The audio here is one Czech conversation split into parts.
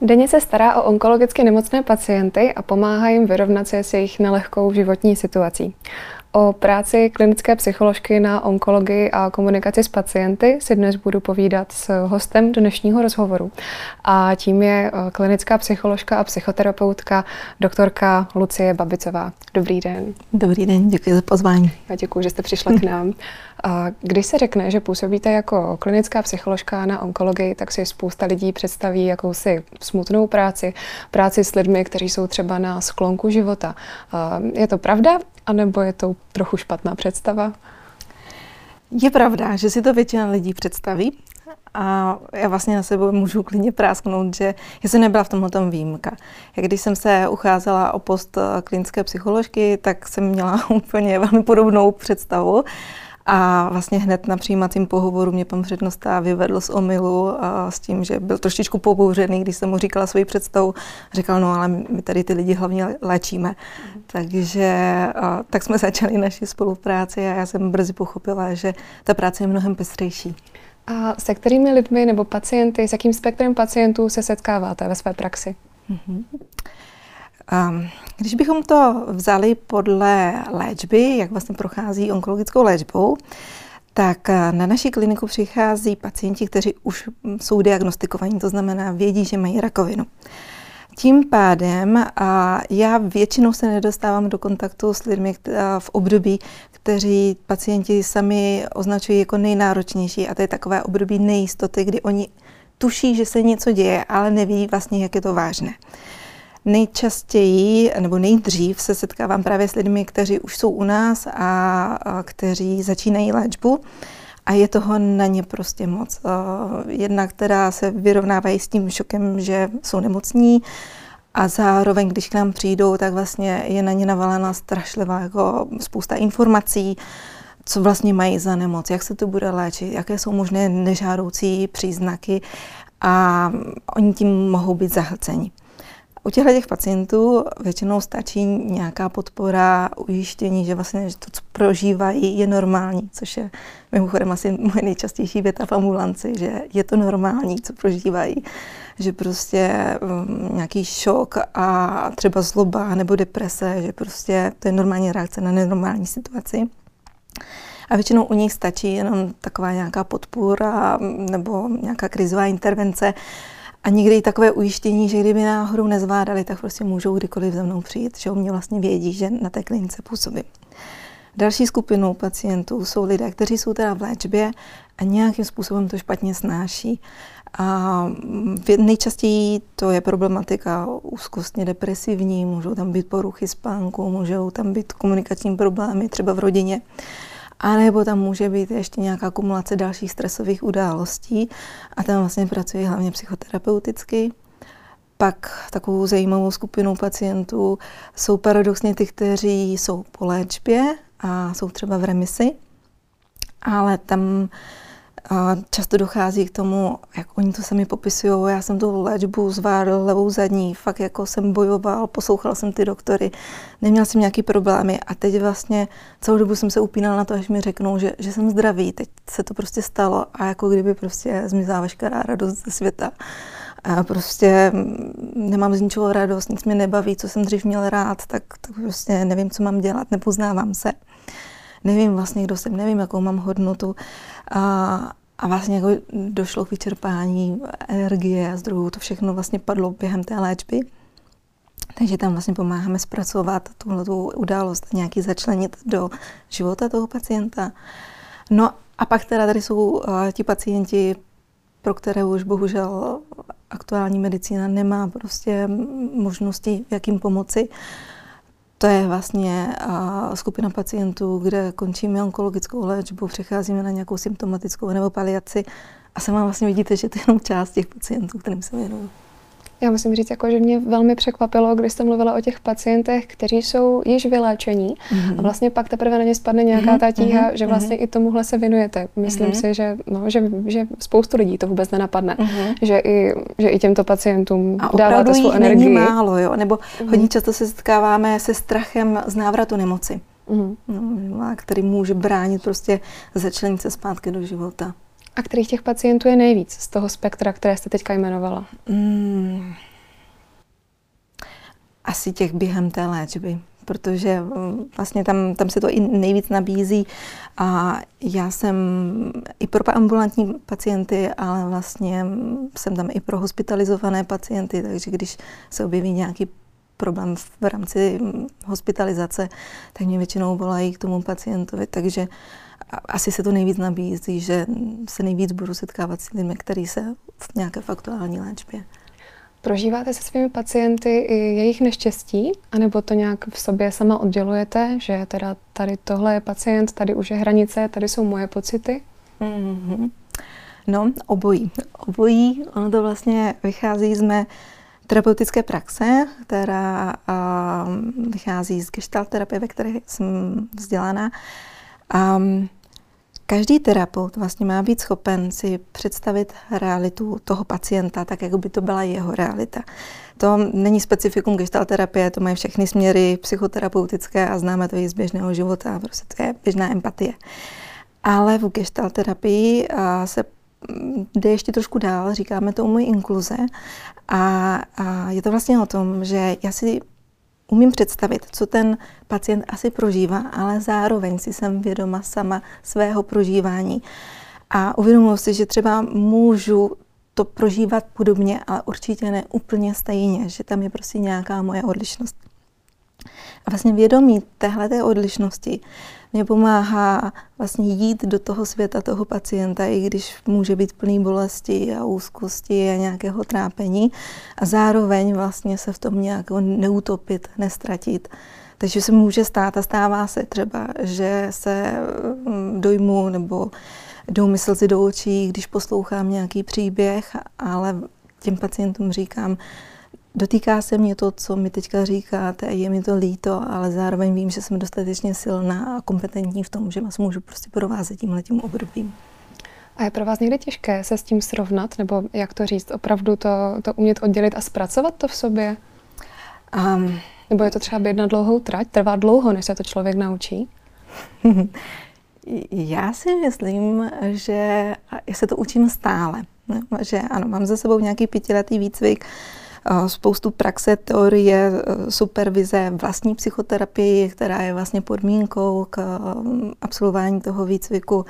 Denně se stará o onkologicky nemocné pacienty a pomáhá jim vyrovnat se s jejich nelehkou životní situací. O práci klinické psycholožky na onkologii a komunikaci s pacienty si dnes budu povídat s hostem dnešního rozhovoru. A tím je eh, klinická psycholožka a psychoterapeutka doktorka Lucie Babicová. Dobrý den. Dobrý den, děkuji za pozvání. Já děkuji, že jste přišla k nám. A když se řekne, že působíte jako klinická psycholožka na onkologii, tak si spousta lidí představí jakousi smutnou práci, práci s lidmi, kteří jsou třeba na sklonku života. Je to pravda, anebo je to trochu špatná představa? Je pravda, že si to většina lidí představí. A já vlastně na sebe můžu klidně prásknout, že já jsem nebyla v tomhle tom výjimka. Jak když jsem se ucházela o post klinické psycholožky, tak jsem měla úplně velmi podobnou představu. A vlastně hned na přijímacím pohovoru mě pan přednosta vyvedl z omilu a s tím, že byl trošičku pobouřený, když jsem mu říkala svoji představu. Říkal, no ale my tady ty lidi hlavně léčíme. Mm. Takže a, tak jsme začali naši spolupráci a já jsem brzy pochopila, že ta práce je mnohem pestřejší. A se kterými lidmi nebo pacienty, s jakým spektrem pacientů se setkáváte ve své praxi? Mm-hmm. Když bychom to vzali podle léčby, jak vlastně prochází onkologickou léčbou, tak eh, na naší kliniku přichází pacienti, kteří už jsou diagnostikovaní, to znamená vědí, že mají rakovinu. Tím pádem a já většinou se nedostávám do kontaktu s lidmi v období, kteří pacienti sami označují jako nejnáročnější a to je takové období nejistoty, kdy oni tuší, že se něco děje, ale neví vlastně, jak je to vážné. Nejčastěji nebo nejdřív se setkávám právě s lidmi, kteří už jsou u nás a, a kteří začínají léčbu a je toho na ně prostě moc. Jedna, která se vyrovnávají s tím šokem, že jsou nemocní, a zároveň, když k nám přijdou, tak vlastně je na ně navalena strašlivá jako spousta informací, co vlastně mají za nemoc, jak se to bude léčit, jaké jsou možné nežádoucí příznaky a oni tím mohou být zahlceni. U těchto těch pacientů většinou stačí nějaká podpora, ujištění, že vlastně že to, co prožívají, je normální, což je mimochodem asi moje nejčastější věta v ambulanci, že je to normální, co prožívají, že prostě um, nějaký šok a třeba zloba nebo deprese, že prostě to je normální reakce na nenormální situaci. A většinou u nich stačí jenom taková nějaká podpora nebo nějaká krizová intervence, a někdy i takové ujištění, že kdyby náhodou nezvládali, tak prostě můžou kdykoliv za mnou přijít, že o mě vlastně vědí, že na té klinice působím. Další skupinou pacientů jsou lidé, kteří jsou teda v léčbě a nějakým způsobem to špatně snáší. A nejčastěji to je problematika úzkostně depresivní, můžou tam být poruchy spánku, můžou tam být komunikační problémy třeba v rodině. A nebo tam může být ještě nějaká kumulace dalších stresových událostí a tam vlastně pracuji hlavně psychoterapeuticky. Pak takovou zajímavou skupinou pacientů jsou paradoxně ty, kteří jsou po léčbě a jsou třeba v remisi, ale tam často dochází k tomu, jak oni to sami popisují, já jsem tu léčbu zvládl levou zadní, fakt jako jsem bojoval, poslouchal jsem ty doktory, neměl jsem nějaký problémy a teď vlastně celou dobu jsem se upínal na to, až mi řeknou, že, že jsem zdravý, teď se to prostě stalo a jako kdyby prostě zmizela veškerá radost ze světa. A prostě nemám z ničeho radost, nic mě nebaví, co jsem dřív měl rád, tak, tak prostě nevím, co mám dělat, nepoznávám se nevím vlastně, kdo jsem, nevím, jakou mám hodnotu. A, a vlastně jako došlo k vyčerpání energie a zdrojů, to všechno vlastně padlo během té léčby. Takže tam vlastně pomáháme zpracovat tuhle událost, nějaký začlenit do života toho pacienta. No a pak teda tady jsou uh, ti pacienti, pro které už bohužel aktuální medicína nemá prostě možnosti, jak jim pomoci. Uh, to je vlastně skupina pacientů, kde končíme onkologickou léčbu, přecházíme na nějakou symptomatickou nebo paliaci a sama vlastně vidíte, že to je jenom část těch pacientů, kterým se věnuju. Já musím říct, jako, že mě velmi překvapilo, když jste mluvila o těch pacientech, kteří jsou již vyléčení mm-hmm. a vlastně pak teprve na ně spadne nějaká mhm, ta tíha, mm-hmm. že vlastně mm-hmm. i tomuhle se věnujete. Myslím mm-hmm. si, že, no, že, že spoustu lidí to vůbec nenapadne, mm-hmm. že, i, že i těmto pacientům a dáváte svou energii. Není málo, jo? nebo mm-hmm. hodně často se setkáváme se strachem z návratu nemoci, mm-hmm. no, který může bránit prostě začlenit se zpátky do života. A kterých těch pacientů je nejvíc z toho spektra, které jste teďka jmenovala? Mm, asi těch během té léčby, protože mm, vlastně tam, tam se to i nejvíc nabízí. A já jsem i pro ambulantní pacienty, ale vlastně jsem tam i pro hospitalizované pacienty, takže když se objeví nějaký problém v rámci hospitalizace, tak mě většinou volají k tomu pacientovi, takže asi se to nejvíc nabízí, že se nejvíc budu setkávat s lidmi, kteří se v nějaké faktuální léčbě. Prožíváte se svými pacienty i jejich neštěstí, anebo to nějak v sobě sama oddělujete, že teda tady tohle je pacient, tady už je hranice, tady jsou moje pocity? Mm-hmm. No, obojí. Obojí, ono to vlastně vychází z mé terapeutické praxe, která uh, vychází z gestalt terapie, ve které jsem vzdělaná. Um, Každý terapeut vlastně má být schopen si představit realitu toho pacienta, tak jak by to byla jeho realita. To není specifikum gestalterapie, to mají všechny směry psychoterapeutické a známe to i z běžného života, prostě to je běžná empatie. Ale v gestalterapii se mm, jde ještě trošku dál, říkáme tomu inkluze. A, a je to vlastně o tom, že já si umím představit, co ten pacient asi prožívá, ale zároveň si jsem vědoma sama svého prožívání. A uvědomuji si, že třeba můžu to prožívat podobně, ale určitě ne úplně stejně, že tam je prostě nějaká moje odlišnost. A vlastně vědomí téhle odlišnosti mě pomáhá vlastně jít do toho světa toho pacienta, i když může být plný bolesti a úzkosti a nějakého trápení a zároveň vlastně se v tom nějak neutopit, nestratit. Takže se může stát a stává se třeba, že se mm, dojmu nebo jdou myslci do očí, když poslouchám nějaký příběh, ale těm pacientům říkám, Dotýká se mě to, co mi teďka říkáte, je mi to líto, ale zároveň vím, že jsem dostatečně silná a kompetentní v tom, že vás můžu prostě provázet tímhletím obdobím. A je pro vás někdy těžké se s tím srovnat, nebo jak to říct, opravdu to, to umět oddělit a zpracovat to v sobě? Um, nebo je to třeba být na dlouhou trať, trvá dlouho, než se to člověk naučí? Já si myslím, že se to učím stále. Že ano, mám za sebou nějaký pětiletý výcvik, spoustu praxe, teorie, e, supervize, vlastní psychoterapii, která je vlastně podmínkou k e, absolvování toho výcviku.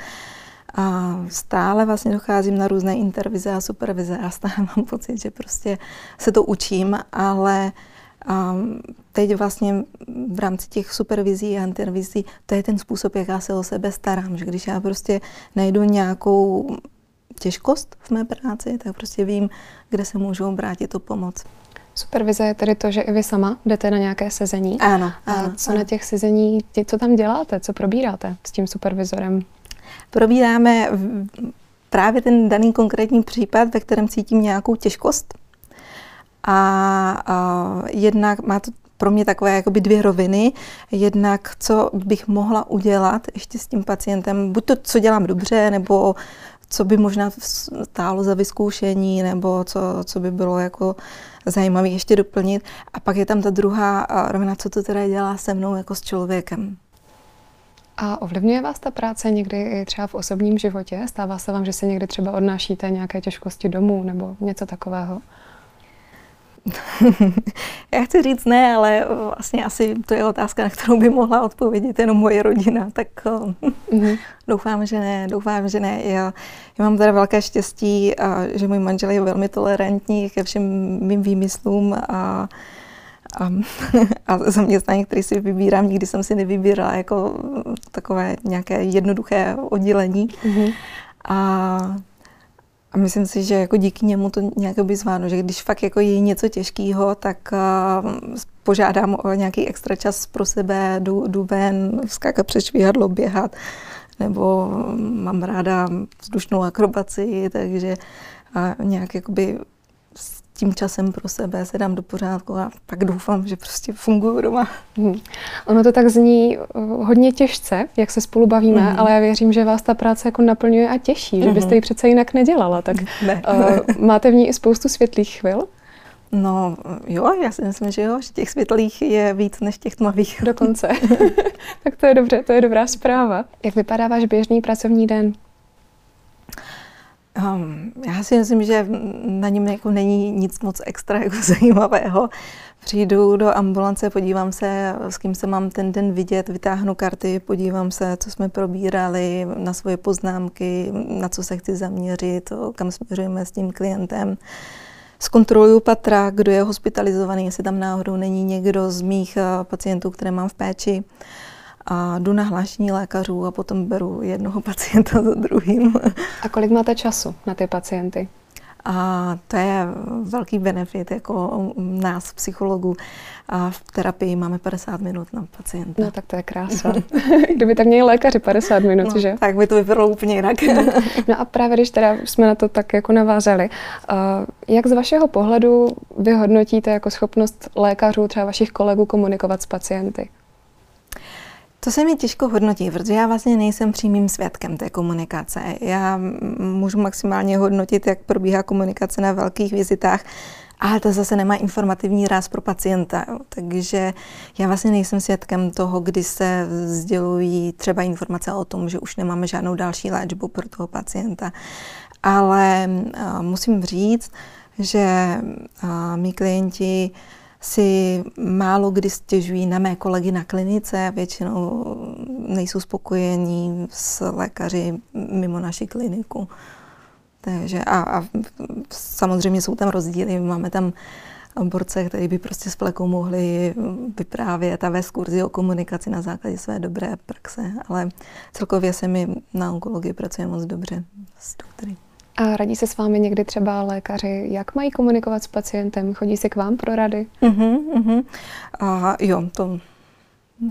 A stále vlastně docházím na různé intervize a supervize a stále mám pocit, že prostě se to učím, ale a teď vlastně v rámci těch supervizí a intervizí, to je ten způsob, jak já se o sebe starám, že když já prostě najdu nějakou těžkost v mé práci, tak prostě vím, kde se můžu obrátit o pomoc. Supervize je tedy to, že i vy sama jdete na nějaké sezení. Ano. A ano, co ano. na těch sezení, co tam děláte, co probíráte s tím supervizorem? Probíráme právě ten daný konkrétní případ, ve kterém cítím nějakou těžkost. A, a jednak má to pro mě takové jakoby dvě roviny. Jednak, co bych mohla udělat ještě s tím pacientem, buď to, co dělám dobře, nebo co by možná stálo za vyzkoušení, nebo co, co by bylo jako zajímavé ještě doplnit. A pak je tam ta druhá rovina, co to teda dělá se mnou jako s člověkem. A ovlivňuje vás ta práce někdy i třeba v osobním životě? Stává se vám, že se někdy třeba odnášíte nějaké těžkosti domů nebo něco takového? Já chci říct ne, ale vlastně asi to je otázka, na kterou by mohla odpovědět jenom moje rodina, tak mm-hmm. doufám, že ne, doufám, že ne. Já, já mám teda velké štěstí, a, že můj manžel je velmi tolerantní ke všem mým výmyslům a, a, a zaměstnání, který si vybírám, nikdy jsem si nevybírala jako takové nějaké jednoduché oddělení. Mm-hmm. A a myslím si, že jako díky němu to nějak by zváno, že když fakt jako je něco těžkého, tak uh, požádám o nějaký extra čas pro sebe, jdu, jdu ven, skákat přes švihadlo, běhat, nebo mám ráda vzdušnou akrobaci, takže uh, nějak jakoby tím časem pro sebe se dám do pořádku a pak doufám, že prostě funguju doma. Hmm. Ono to tak zní eh, hodně těžce, jak se spolu bavíme, hmm. ale já věřím, že vás ta práce jako naplňuje a těší, hmm. že byste ji přece jinak nedělala. Tak ne. uh, máte v ní i spoustu světlých chvil? No jo, já si myslím, že jo, že těch světlých je víc než těch tmavých. Dokonce. tak to je dobře, to je dobrá zpráva. Jak vypadá váš běžný pracovní den? Um, já si myslím, že na něm jako není nic moc extra jako zajímavého. Přijdu do ambulance, podívám se, s kým se mám ten den vidět, vytáhnu karty, podívám se, co jsme probírali, na svoje poznámky, na co se chci zaměřit, kam směřujeme s tím klientem. Zkontroluju patra, kdo je hospitalizovaný, jestli tam náhodou není někdo z mých eh, pacientů, které mám v péči. A jdu na hlášení lékařů a potom beru jednoho pacienta za druhým. A kolik máte času na ty pacienty? A to je velký benefit jako nás, psychologů. A v terapii máme 50 minut na pacienta. No tak to je krása. Kdyby tak měli lékaři 50 minut, no, že? Tak by to vypadalo úplně jinak. no a právě když teda jsme na to tak jako navázali, jak z vašeho pohledu vy hodnotíte jako schopnost lékařů, třeba vašich kolegů komunikovat s pacienty? To se mi těžko hodnotí, protože já vlastně nejsem přímým svědkem té komunikace. Já můžu maximálně hodnotit, jak probíhá komunikace na velkých vizitách, ale to zase nemá informativní ráz pro pacienta. Takže já vlastně nejsem svědkem toho, kdy se sdělují třeba informace o tom, že už nemáme žádnou další léčbu pro toho pacienta. Ale uh, musím říct, že uh, mý klienti si málo kdy stěžují na mé kolegy na klinice, většinou nejsou spokojení s lékaři mimo naši kliniku. Takže a, a samozřejmě jsou tam rozdíly. Máme tam borce, kteří by prostě s plekou mohli vyprávět a vést kurzy o komunikaci na základě své dobré praxe, ale celkově se mi na onkologii pracuje moc dobře s doktory. A radí se s vámi někdy třeba lékaři, jak mají komunikovat s pacientem? Chodí se k vám pro rady? Uh-huh, uh-huh. A jo, to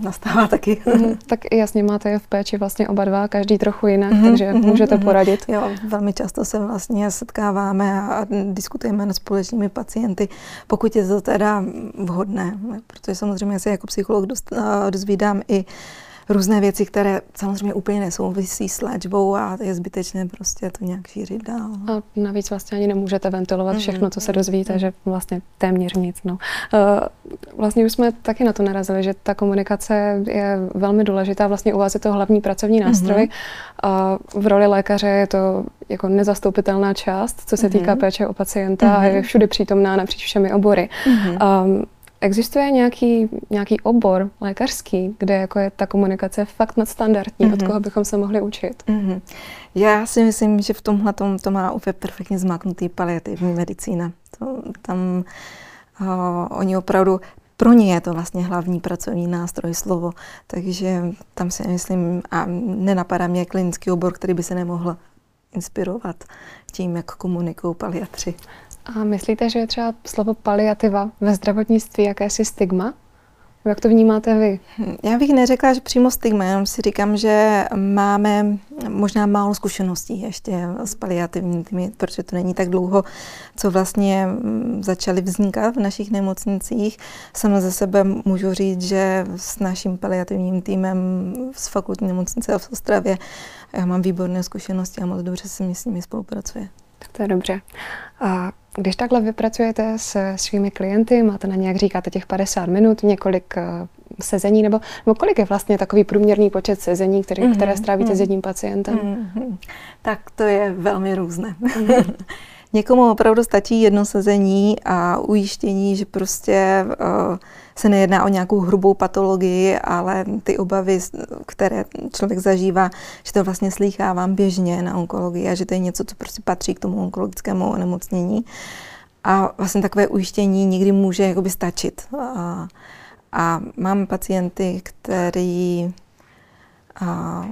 nastává taky. Uh-huh. Tak jasně, máte je v péči vlastně oba dva, každý trochu jinak, uh-huh, takže uh-huh, můžete uh-huh. poradit. Jo, velmi často se vlastně setkáváme a diskutujeme s společnými pacienty, pokud je to teda vhodné, protože samozřejmě se jako psycholog dost, dozvídám i různé věci, které samozřejmě úplně nesouvisí s léčbou a je zbytečné prostě to nějak šířit dál. A navíc vlastně ani nemůžete ventilovat všechno, co se mm-hmm. dozvíte, mm. že vlastně téměř nic. No. Vlastně už jsme taky na to narazili, že ta komunikace je velmi důležitá. Vlastně u vás je to hlavní pracovní nástroj. A v roli lékaře je to jako nezastoupitelná část, co se týká péče o pacienta a je všude přítomná napříč všemi obory. Um, Existuje nějaký, nějaký obor lékařský, kde jako je ta komunikace fakt nadstandardní, mm-hmm. od mhm. koho bychom se mohli učit? Mm-hmm. Já si myslím, že v tomhle tom, to má úplně perfektně zmaknutý paliativní medicína. To, tam uh, oni opravdu pro ně je to vlastně hlavní pracovní nástroj slovo, takže tam si myslím, a nenapadá mě klinický obor, který by se nemohl inspirovat tím, jak komunikují paliatři. A myslíte, že je třeba slovo paliativa ve zdravotnictví jakési stigma? Jak to vnímáte vy? Já bych neřekla, že přímo stigma, jenom si říkám, že máme možná málo zkušeností ještě s paliativními, protože to není tak dlouho, co vlastně mm, začaly vznikat v našich nemocnicích. Sama ze sebe můžu říct, že s naším paliativním týmem z fakultní nemocnice v Ostravě já mám výborné zkušenosti a moc dobře se mi s nimi spolupracuje. Tak to je dobře. A když takhle vypracujete se svými klienty, máte na ně, jak říkáte, těch 50 minut, několik eh, sezení, nebo, nebo kolik je vlastně takový průměrný počet sezení, který, mm-hmm. které strávíte mm-hmm. s jedním pacientem? Mm-hmm. Tak to je velmi různé. Mm-hmm. Někomu opravdu stačí jedno sezení a ujištění, že prostě uh, se nejedná o nějakou hrubou patologii, ale ty obavy, které člověk zažívá, že to vlastně slýchávám běžně na onkologii a že to je něco, co prostě patří k tomu onkologickému onemocnění. A vlastně takové ujištění někdy může jakoby stačit. A, a mám pacienty, který a,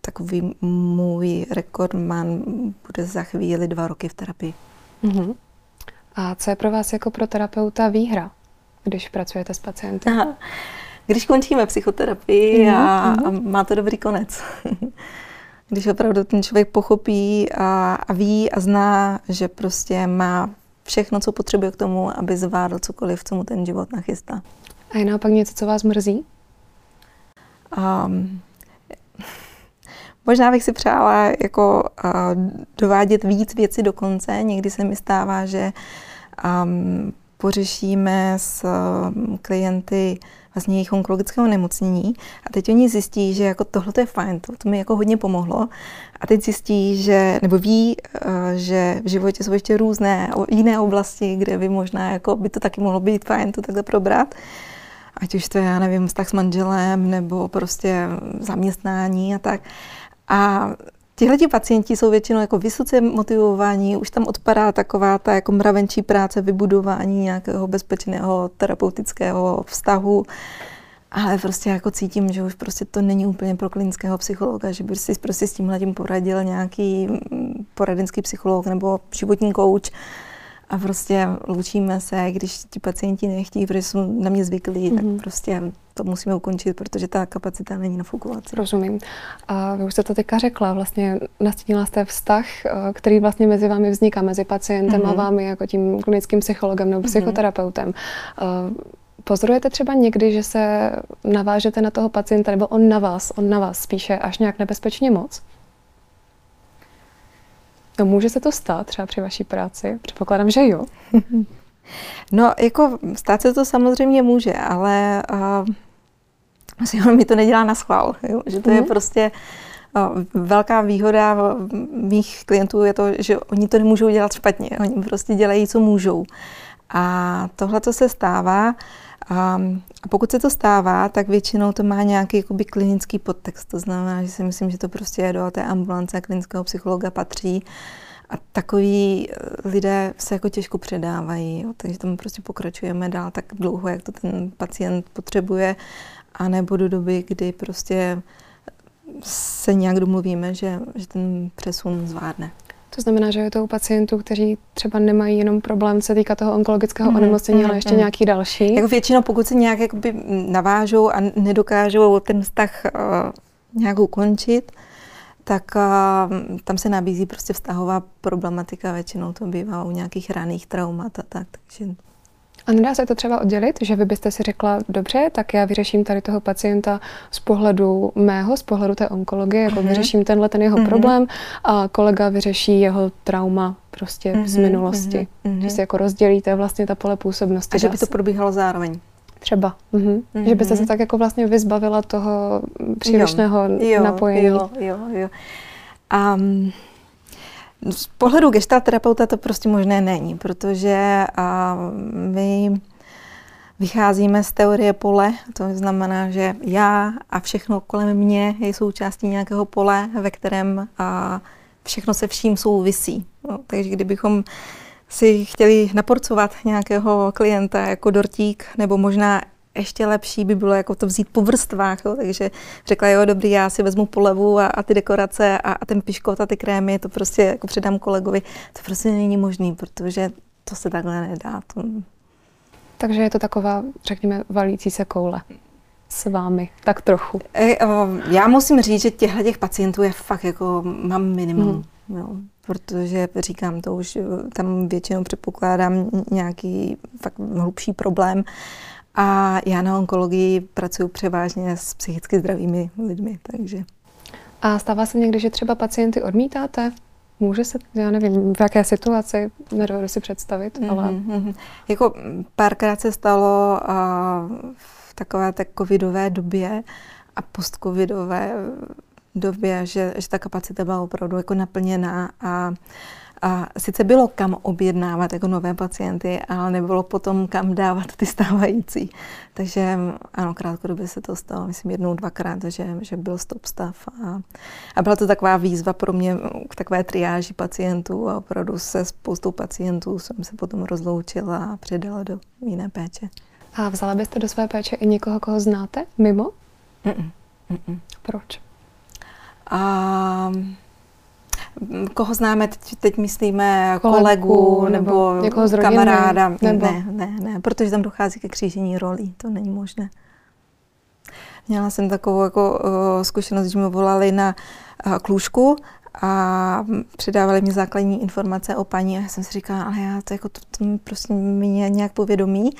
takový můj rekordman bude za chvíli dva roky v terapii. Uh-huh. A co je pro vás jako pro terapeuta výhra, když pracujete s pacientem? Aha. Když končíme psychoterapii uh-huh. a, a má to dobrý konec. když opravdu ten člověk pochopí a, a ví a zná, že prostě má všechno, co potřebuje k tomu, aby zvládl cokoliv, co mu ten život nachystá. A je naopak něco, co vás mrzí? Um, Možná bych si přála jako uh, dovádět víc věcí do konce. Někdy se mi stává, že um, pořešíme s um, klienty vlastně jejich onkologického nemocnění a teď oni zjistí, že jako tohle je fajn, to, to mi jako hodně pomohlo a teď zjistí, že, nebo ví, že v životě jsou ještě různé jiné oblasti, kde by možná jako by to taky mohlo být fajn to takhle probrat. Ať už to je, já nevím, vztah s manželem nebo prostě zaměstnání a tak. A Tihle pacienti jsou většinou jako vysoce motivovaní, už tam odpadá taková ta jako mravenčí práce vybudování nějakého bezpečného terapeutického vztahu, ale prostě jako cítím, že už prostě to není úplně pro klinického psychologa, že by si prostě s tímhle tím poradil nějaký poradenský psycholog nebo životní kouč, a prostě loučíme se, když ti pacienti nechtějí, protože jsou na mě zvyklí, mm-hmm. tak mhm. prostě to musíme ukončit, protože ta kapacita není nafukovací. Rozumím. A vy už jste to teďka řekla, vlastně nastínila jste vztah, eh, který vlastně mezi vámi vzniká, mezi pacientem mm-hmm. a mhm. vámi jako tím klinickým psychologem nebo mhm. psychoterapeutem. Mm-hmm. Pozorujete třeba někdy, že se navážete na toho pacienta, nebo on na vás, on na vás spíše až nějak nebezpečně moc? No může se to stát třeba při vaší práci? Předpokládám, že jo. no, jako stát se to samozřejmě může, ale uh, mi to nedělá na schvál. Jo? Že to mm-hmm. je mhm. prostě uh, velká výhoda mých klientů je to, že oni to nemůžou dělat špatně. Oni prostě dělají, co můžou. A tohle to se stává. Um, a pokud se to stává, tak většinou to má nějaký jakoby, klinický podtext. To znamená, že si myslím, že to prostě do té ambulance klinického psychologa patří. A takový eh, lidé se jako těžko předávají, jo, takže tam prostě pokračujeme dál tak dlouho, jak to ten pacient potřebuje, a nebo do doby, kdy prostě se nějak domluvíme, že, že ten přesun zvládne. To znamená, že je to u pacientů, kteří třeba nemají jenom problém se týká toho onkologického mm-hmm. onemocnění, ale ještě mm-hmm. nějaký další. Jako většinou, pokud se nějak jakoby navážou a nedokážou ten vztah uh, nějak ukončit, tak uh, tam se nabízí prostě vztahová problematika, většinou to bývá u nějakých raných traumat a tak, takže a nedá se to třeba oddělit, že vy byste si řekla, dobře, tak já vyřeším tady toho pacienta z pohledu mého, z pohledu té onkologie, jako mm-hmm. vyřeším tenhle ten jeho mm-hmm. problém a kolega vyřeší jeho trauma prostě mm-hmm. z minulosti. Mm-hmm. Že si jako rozdělíte vlastně ta pole působnosti. A že by to probíhalo zároveň. Třeba. Mm-hmm. Mm-hmm. Že byste se tak jako vlastně vyzbavila toho přílišného jo, napojení. Jo, jo, jo. Um, z pohledu gestalterapeuta to prostě možné není, protože a, my vycházíme z teorie pole, to znamená, že já a všechno kolem mě je součástí nějakého pole, ve kterém a, všechno se vším souvisí. No, takže kdybychom si chtěli naporcovat nějakého klienta jako dortík, nebo možná ještě lepší by bylo jako to vzít po vrstvách, jo? takže řekla, jo, dobrý, já si vezmu polevu a, a ty dekorace a, a ten piškot a ty krémy, to prostě jako předám kolegovi. To prostě není možný, protože to se takhle nedá. To... Takže je to taková, řekněme, valící se koule s vámi, tak trochu. E, o, já musím říct, že těchto těch pacientů je fakt jako, mám minimum. Hmm. Jo, protože říkám, to už tam většinou předpokládám nějaký fakt hlubší problém. A já na onkologii pracuji převážně s psychicky zdravými lidmi, takže. A stává se někdy, že třeba pacienty odmítáte? Může se, já nevím, v jaké situaci, nedovedu si představit, mm-hmm, ale... Mm-hmm. Jako párkrát se stalo uh, v takové té covidové době a postcovidové době, že, že ta kapacita byla opravdu jako naplněná a a sice bylo kam objednávat jako nové pacienty, ale nebylo potom kam dávat ty stávající. Takže ano, krátkodobě se to stalo, myslím jednou, dvakrát, že, že byl stop stav. A, a byla to taková výzva pro mě k takové triáži pacientů a opravdu se spoustou pacientů jsem se potom rozloučila a předala do jiné péče. A vzala byste do své péče i někoho, koho znáte mimo? Mm-mm. Mm-mm. Proč? A koho známe, teď, teď myslíme kolegu, kolegu nebo, nebo z kamaráda. Nebo... Ne, ne, ne, protože tam dochází ke křížení rolí, to není možné. Měla jsem takovou jako, uh, zkušenost, že mi volali na uh, klůžku a předávali mi základní informace o paní a já jsem si říkala, ale já to, jako, to, to prostě mě nějak povědomí.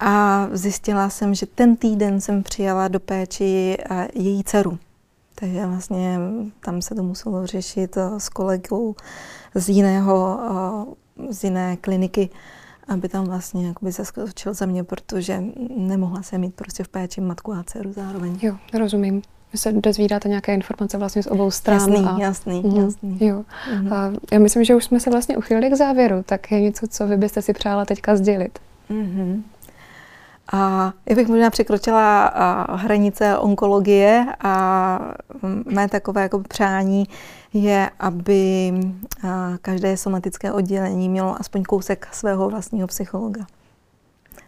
A zjistila jsem, že ten týden jsem přijala do péči uh, její dceru. Takže vlastně tam se to muselo řešit eh, s kolegou z jiného, eh, z jiné kliniky. aby tam vlastně jakoby zaskočil za mě, protože nemohla jsem mít prostě v péči matku a dceru zároveň. Jo, rozumím. Vy se dozvídáte nějaké informace vlastně z obou stran. Jasný, a... jasný, uh-huh. jasný. Jo. Uh-huh. A já myslím, že už jsme se vlastně uchýlili k závěru, tak je něco, co vy byste si přála teďka sdělit. Uh-huh. A já bych možná překročila hranice onkologie a mé takové jako přání je, aby každé somatické oddělení mělo aspoň kousek svého vlastního psychologa.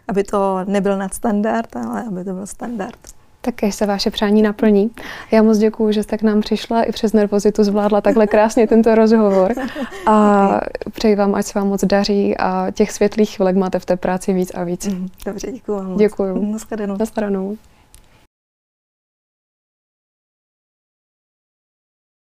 Aby to nebyl nadstandard, ale aby to byl standard. Také se vaše přání naplní. Já moc děkuji, že jste k nám přišla i přes nervozitu zvládla takhle krásně tento rozhovor. A přeji vám, ať se vám moc daří a těch světlých chvilek máte v té práci víc a víc. Mhm, dobře, děkuji vám. Děkuji. Naschledanou. Naschledanou.